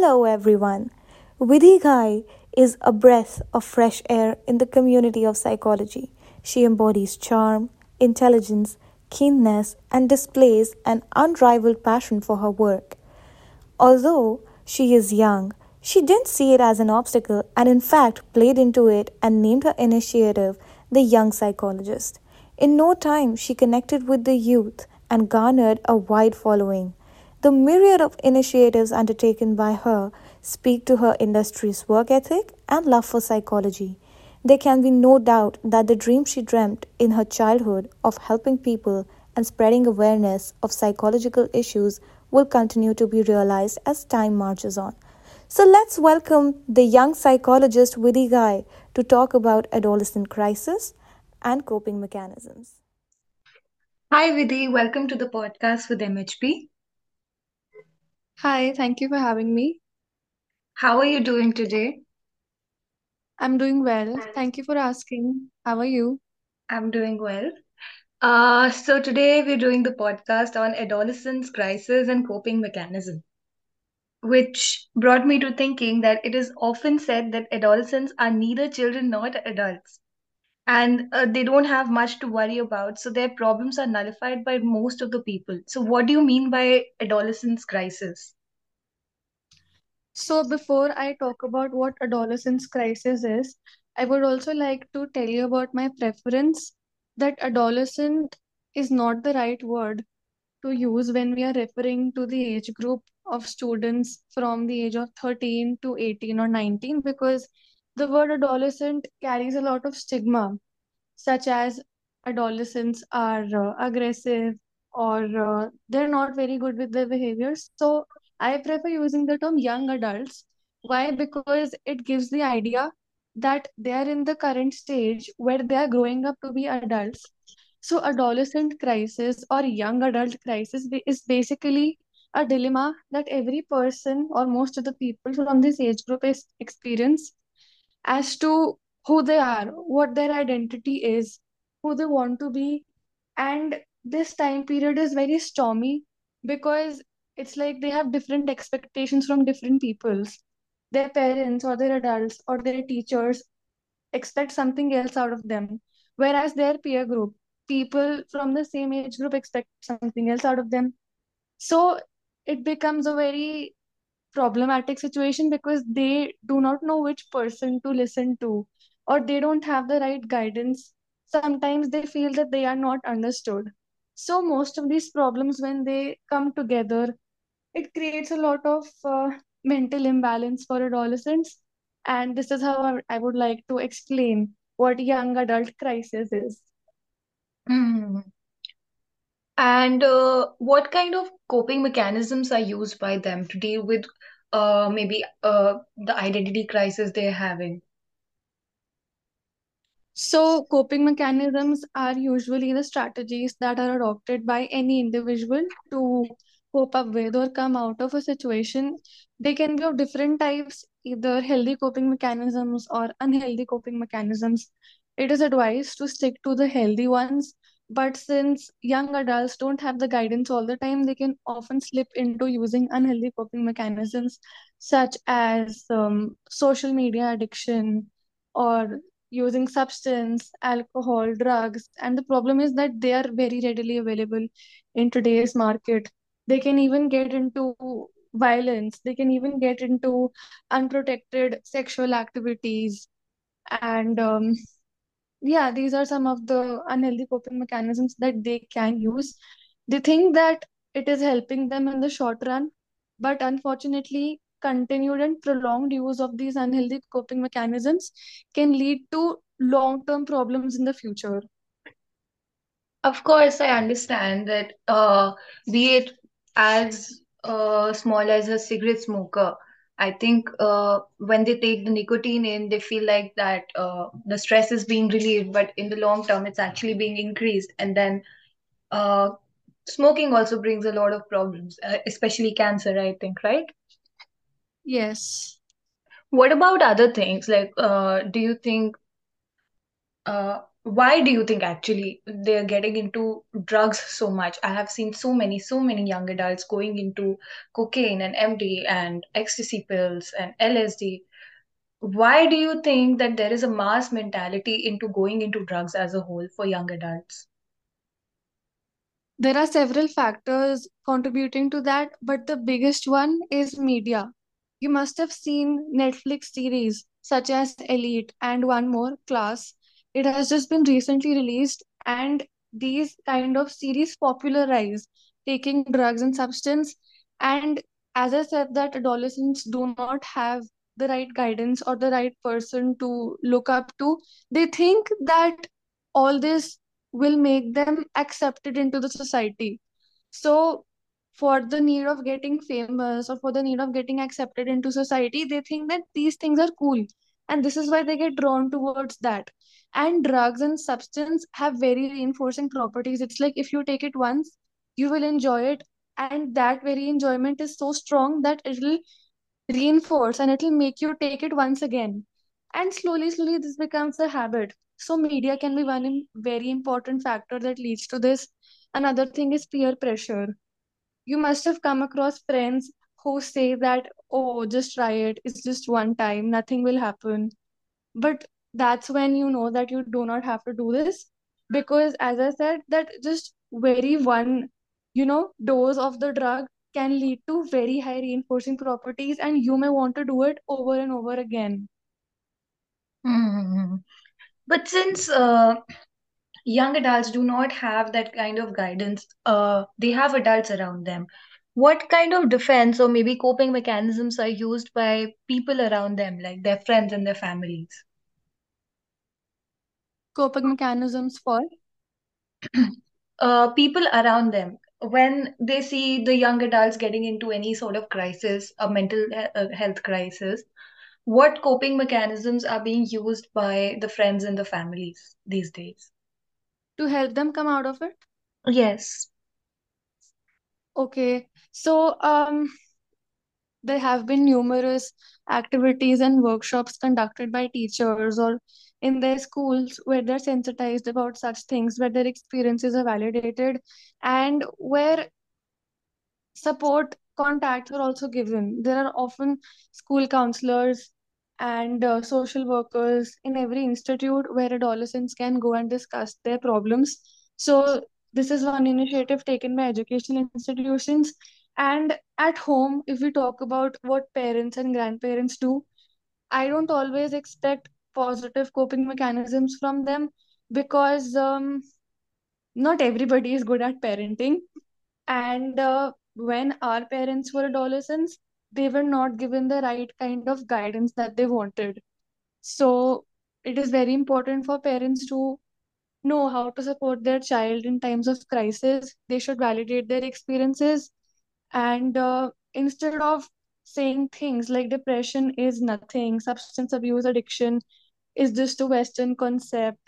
Hello, everyone. Vidhi Ghai is a breath of fresh air in the community of psychology. She embodies charm, intelligence, keenness, and displays an unrivaled passion for her work. Although she is young, she didn't see it as an obstacle and, in fact, played into it and named her initiative the Young Psychologist. In no time, she connected with the youth and garnered a wide following. The myriad of initiatives undertaken by her speak to her industry's work ethic and love for psychology. There can be no doubt that the dream she dreamt in her childhood of helping people and spreading awareness of psychological issues will continue to be realized as time marches on. So let's welcome the young psychologist Vidhi Ghai to talk about adolescent crisis and coping mechanisms. Hi Vidhi, welcome to the podcast with MHP. Hi, thank you for having me. How are you doing today? I'm doing well. Thank you for asking. How are you? I'm doing well. Uh, so today we're doing the podcast on adolescence crisis and coping mechanism, which brought me to thinking that it is often said that adolescents are neither children nor adults, and uh, they don't have much to worry about, so their problems are nullified by most of the people. So, what do you mean by adolescence crisis? So, before I talk about what adolescence crisis is, I would also like to tell you about my preference that adolescent is not the right word to use when we are referring to the age group of students from the age of 13 to 18 or 19 because the word adolescent carries a lot of stigma, such as adolescents are uh, aggressive or uh, they're not very good with their behaviors. So I prefer using the term young adults. Why? Because it gives the idea that they are in the current stage where they are growing up to be adults. So, adolescent crisis or young adult crisis is basically a dilemma that every person or most of the people from this age group is experience as to who they are, what their identity is, who they want to be. And this time period is very stormy because it's like they have different expectations from different peoples. Their parents or their adults or their teachers expect something else out of them, whereas their peer group, people from the same age group, expect something else out of them. So it becomes a very problematic situation because they do not know which person to listen to or they don't have the right guidance sometimes they feel that they are not understood so most of these problems when they come together it creates a lot of uh, mental imbalance for adolescents and this is how I would like to explain what young adult crisis is Hmm. And uh, what kind of coping mechanisms are used by them to deal with uh, maybe uh, the identity crisis they're having? So, coping mechanisms are usually the strategies that are adopted by any individual to cope up with or come out of a situation. They can be of different types, either healthy coping mechanisms or unhealthy coping mechanisms. It is advised to stick to the healthy ones, but since young adults don't have the guidance all the time, they can often slip into using unhealthy coping mechanisms such as um, social media addiction or using substance, alcohol, drugs, and the problem is that they are very readily available in today's market. They can even get into violence, they can even get into unprotected sexual activities. And um, yeah, these are some of the unhealthy coping mechanisms that they can use. They think that it is helping them in the short run, but unfortunately, continued and prolonged use of these unhealthy coping mechanisms can lead to long-term problems in the future. Of course, I understand that, uh, be it as uh, small as a cigarette smoker, I think uh, when they take the nicotine in, they feel like that uh, the stress is being relieved, but in the long term, it's actually being increased. And then uh, smoking also brings a lot of problems, uh, especially cancer, I think, right? Yes. What about other things? Like, uh, do you think uh, why do you think actually they're getting into drugs so much? I have seen so many, so many young adults going into cocaine and MD and ecstasy pills and LSD. Why do you think that there is a mass mentality into going into drugs as a whole for young adults? There are several factors contributing to that, but the biggest one is media. You must have seen Netflix series such as Elite and one more, Class. It has just been recently released, and these kind of series popularize taking drugs and substance. And as I said, that adolescents do not have the right guidance or the right person to look up to. They think that all this will make them accepted into the society. So, for the need of getting famous or for the need of getting accepted into society, they think that these things are cool. And this is why they get drawn towards that. And drugs and substance have very reinforcing properties. It's like if you take it once, you will enjoy it. And that very enjoyment is so strong that it will reinforce and it'll make you take it once again. And slowly, slowly, this becomes a habit. So, media can be one very important factor that leads to this. Another thing is peer pressure. You must have come across friends who say that, oh, just try it, it's just one time, nothing will happen. But that's when you know that you do not have to do this because, as I said, that just very one, you know, dose of the drug can lead to very high reinforcing properties, and you may want to do it over and over again. Hmm. But since uh, young adults do not have that kind of guidance, uh, they have adults around them. What kind of defense or maybe coping mechanisms are used by people around them, like their friends and their families? Coping mechanisms for uh, people around them when they see the young adults getting into any sort of crisis, a mental uh, health crisis, what coping mechanisms are being used by the friends and the families these days? to help them come out of it. Yes. Okay, so um, there have been numerous activities and workshops conducted by teachers or in their schools where they're sensitized about such things, where their experiences are validated, and where support contacts are also given. There are often school counselors and uh, social workers in every institute where adolescents can go and discuss their problems. So, this is one initiative taken by educational institutions. And at home, if we talk about what parents and grandparents do, I don't always expect positive coping mechanisms from them because um, not everybody is good at parenting and uh, when our parents were adolescents, they were not given the right kind of guidance that they wanted. So it is very important for parents to know how to support their child in times of crisis. They should validate their experiences and uh, instead of saying things like depression is nothing, substance abuse addiction is just a Western concept,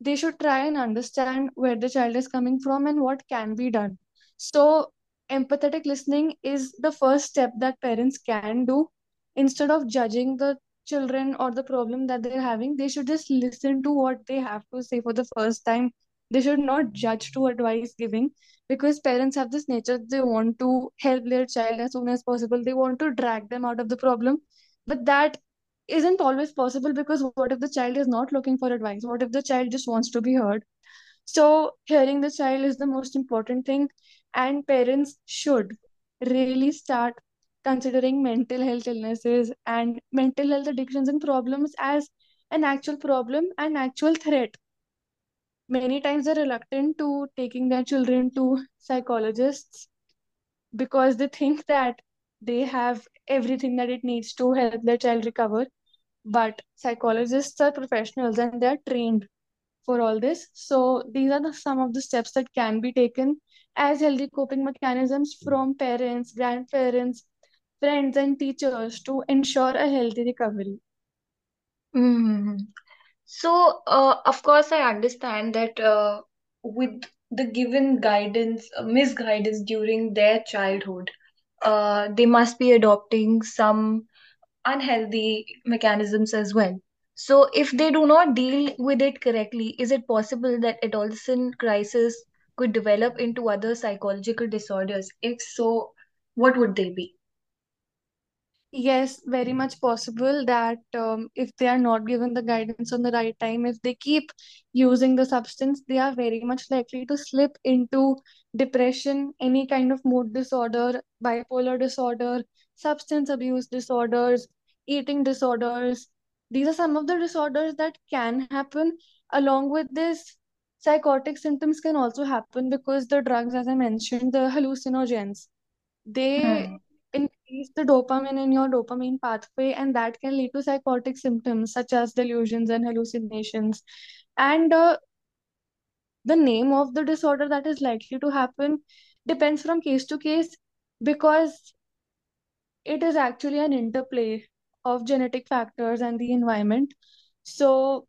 they should try and understand where the child is coming from and what can be done. So, empathetic listening is the first step that parents can do. Instead of judging the children or the problem that they're having, they should just listen to what they have to say for the first time. They should not judge to advice giving because parents have this nature they want to help their child as soon as possible. They want to drag them out of the problem. But that isn't always possible because what if the child is not looking for advice? What if the child just wants to be heard? So, hearing the child is the most important thing, and parents should really start considering mental health illnesses and mental health addictions and problems as an actual problem an actual threat. Many times they're reluctant to taking their children to psychologists because they think that they have everything that it needs to help their child recover but psychologists are professionals and they're trained for all this. So these are the, some of the steps that can be taken as healthy coping mechanisms from parents, grandparents, friends, and teachers to ensure a healthy recovery. hmm So, uh, of course, I understand that uh, with the given guidance, uh, misguidance during their childhood, uh, they must be adopting some unhealthy mechanisms as well. So, if they do not deal with it correctly, is it possible that adolescent crisis could develop into other psychological disorders? If so, what would they be? Yes, very much possible that um, if they are not given the guidance on the right time, if they keep using the substance, they are very much likely to slip into depression, any kind of mood disorder, bipolar disorder, substance abuse disorders, eating disorders. These are some of the disorders that can happen. Along with this, psychotic symptoms can also happen because the drugs, as I mentioned, the hallucinogens, they Hmm. Increase the dopamine in your dopamine pathway, and that can lead to psychotic symptoms such as delusions and hallucinations. And uh, the name of the disorder that is likely to happen depends from case to case because it is actually an interplay of genetic factors and the environment. So,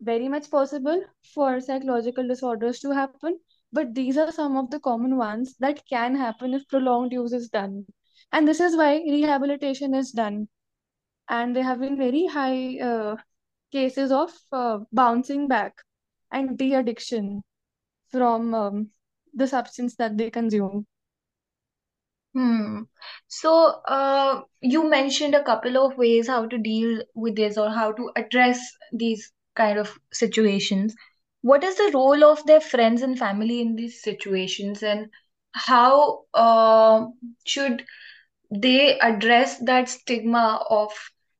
very much possible for psychological disorders to happen, but these are some of the common ones that can happen if prolonged use is done. And this is why rehabilitation is done. And there have been very high uh, cases of uh, bouncing back and de addiction from um, the substance that they consume. Hmm. So, uh, you mentioned a couple of ways how to deal with this or how to address these kind of situations. What is the role of their friends and family in these situations, and how uh, should they address that stigma of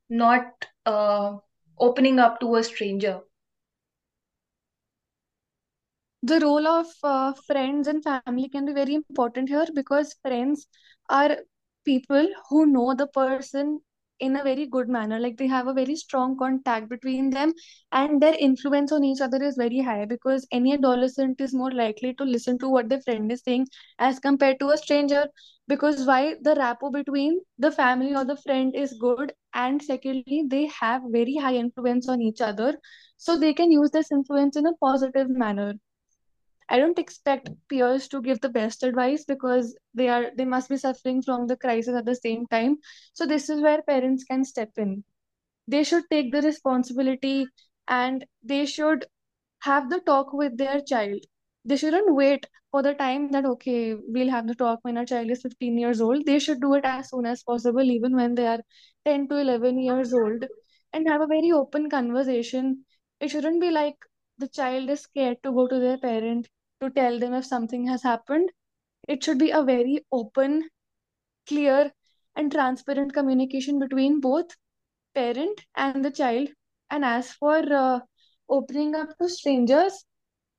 not uh, opening up to a stranger? the role of uh, friends and family can be very important here because friends are people who know the person in a very good manner. Like they have a very strong contact between them and their influence on each other is very high because any adolescent is more likely to listen to what their friend is saying as compared to a stranger because why? The rapport between the family or the friend is good and secondly they have very high influence on each other. So they can use this influence in a positive manner I don't expect peers to give the best advice because they are they must be suffering from the crisis at the same time. So this is where parents can step in. They should take the responsibility and they should have the talk with their child. They shouldn't wait for the time that okay, we'll have the talk when our child is 15 years old. They should do it as soon as possible, even when they are 10 to 11 years old, and have a very open conversation. It shouldn't be like the child is scared to go to their parent to tell them if something has happened. It should be a very open, clear, and transparent communication between both parent and the child. And as for uh, opening up to strangers,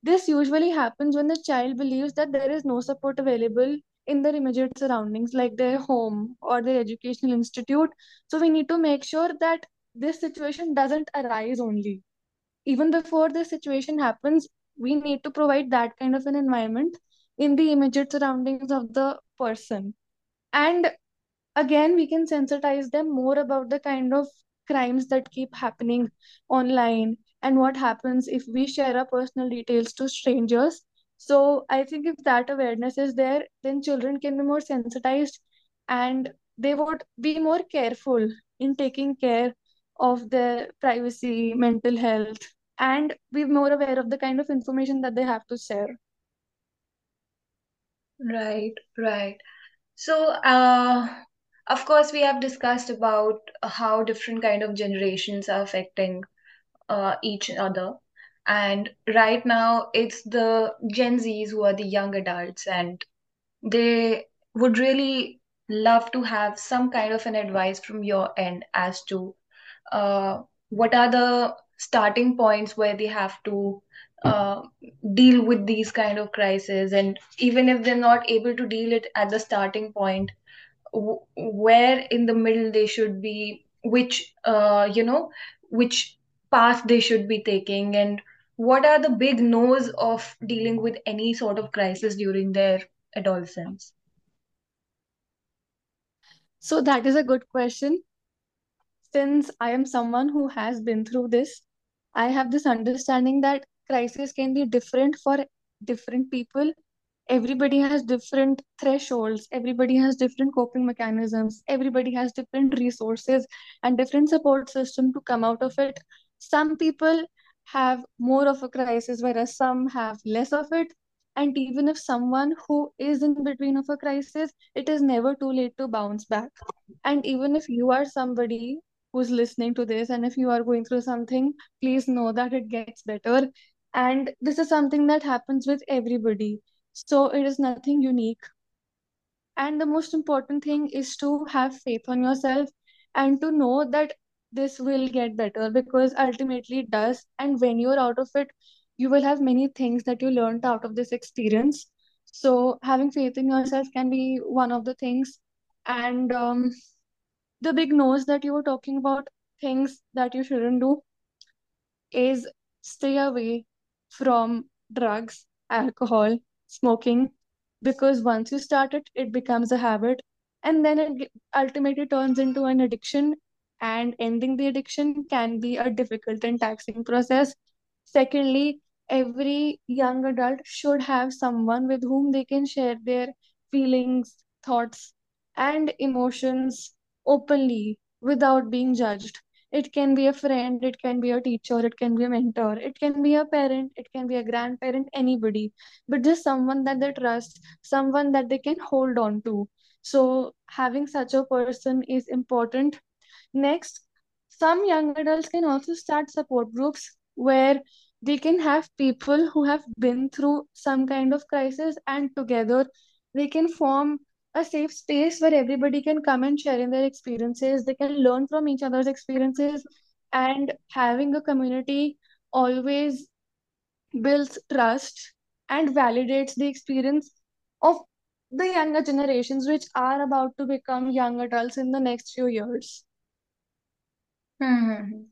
this usually happens when the child believes that there is no support available in their immediate surroundings, like their home or their educational institute. So we need to make sure that this situation doesn't arise only. Even before the situation happens, we need to provide that kind of an environment in the immediate surroundings of the person. And again we can sensitize them more about the kind of crimes that keep happening online and what happens if we share our personal details to strangers so i think if that awareness is there then children can be more sensitized and they would be more careful in taking care of their privacy mental health and be more aware of the kind of information that they have to share Right, right. So, uh, of course, we have discussed about how different kind of generations are affecting uh, each other. And right now, it's the Gen Zs who are the young adults, and they would really love to have some kind of an advice from your end as to uh, what are the starting points where they have to uh, deal with these kind of crises, and even if they're not able to deal it at the starting point w- where in the middle they should be which uh, you know which path they should be taking and what are the big no's of dealing with any sort of crisis during their adolescence? So that is a good question. Since I am someone who has been through this, I have this understanding that crisis can be different for different people. Everybody has different thresholds, everybody has different coping mechanisms, everybody has different resources and different support system to come out of it. some people have more of a crisis, whereas some have less of it. And even if someone who is in between of a crisis, it is never too late to bounce back. And even if you are somebody who's listening to this, and if you are going through something, please know that it gets better. And this is something that happens with everybody. So it is nothing unique. And the most important thing is to have faith on yourself and to know that this will get better because ultimately it does. And when you're out of it, you will have many things that you learned out of this experience. So having faith in yourself can be one of the things. And um, the big no's that you were talking about, things that you shouldn't do, is stay away from drugs, alcohol, smoking, because once you start it, it becomes a habit and then it ultimately turns into an addiction. And ending the addiction can be a difficult and taxing process. Secondly, every young adult should have someone with whom they can share their feelings, thoughts, and emotions openly without being judged it can be a friend, it can be a teacher, it can be a mentor, it can be a parent, it can be a grandparent, anybody, but just someone that they trust, someone that they can hold on to. So, having such a person is important. Next, some young adults can also start support groups where they can have people who have been through some kind of crisis and together they can form a safe space where everybody can come and share in their experiences. They can learn from each other's experiences and having a community always builds trust and validates the experience of the younger generations which are about to become young adults in the next few years. Hmm.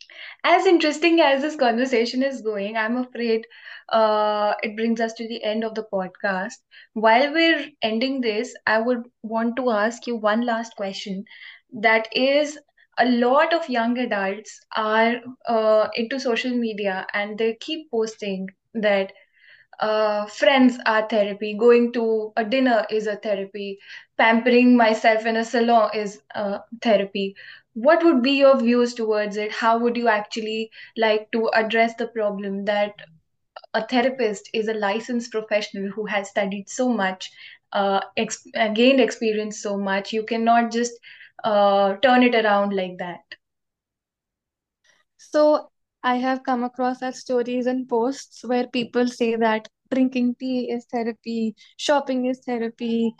As interesting as this conversation is going, I'm afraid uh, it brings us to the end of the podcast. While we're ending this, I would want to ask you one last question. That is, a lot of young adults are uh, into social media and they keep posting that uh, friends are therapy, going to a dinner is a therapy, pampering myself in a salon is uh, therapy. What would be your views towards it? How would you actually like to address the problem that a therapist is a licensed professional who has studied so much, uh, ex- gained experience so much? You cannot just uh, turn it around like that. So I have come across as stories and posts where people say that drinking tea is therapy, shopping is therapy.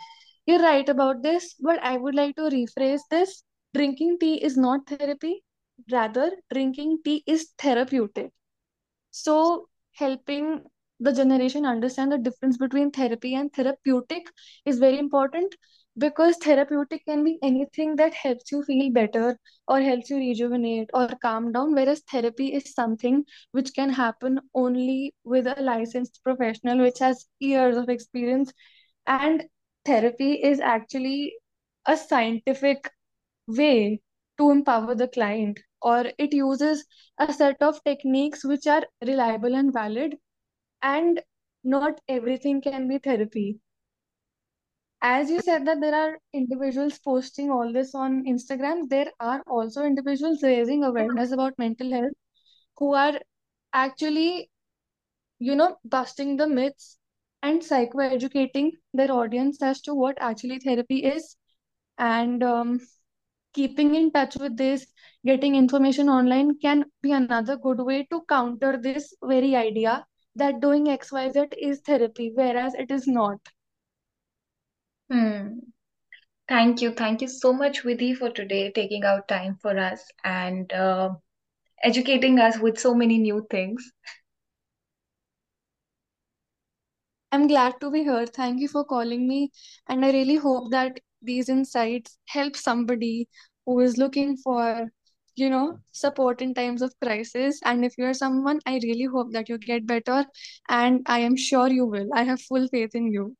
You're right about this, but I would like to rephrase this. Drinking tea is not therapy. Rather, drinking tea is therapeutic. So, helping the generation understand the difference between therapy and therapeutic is very important because therapeutic can be anything that helps you feel better or helps you rejuvenate or calm down, whereas therapy is something which can happen only with a licensed professional which has years of experience. And therapy is actually a scientific way to empower the client, or it uses a set of techniques which are reliable and valid, and not everything can be therapy. As you said that there are individuals posting all this on Instagram, there are also individuals raising awareness about mental health who are actually, you know, busting the myths and psychoeducating their audience as to what actually therapy is. And um, keeping in touch with this, getting information online can be another good way to counter this very idea that doing XYZ is therapy, whereas it is not. Hmm. Thank you. Thank you so much, Vidhi, for today, taking out time for us and uh, educating us with so many new things. I'm glad to be here. Thank you for calling me. And I really hope that these insights help somebody who is looking for, you know, support in times of crisis. And if you're someone, I really hope that you get better. And I am sure you will. I have full faith in you.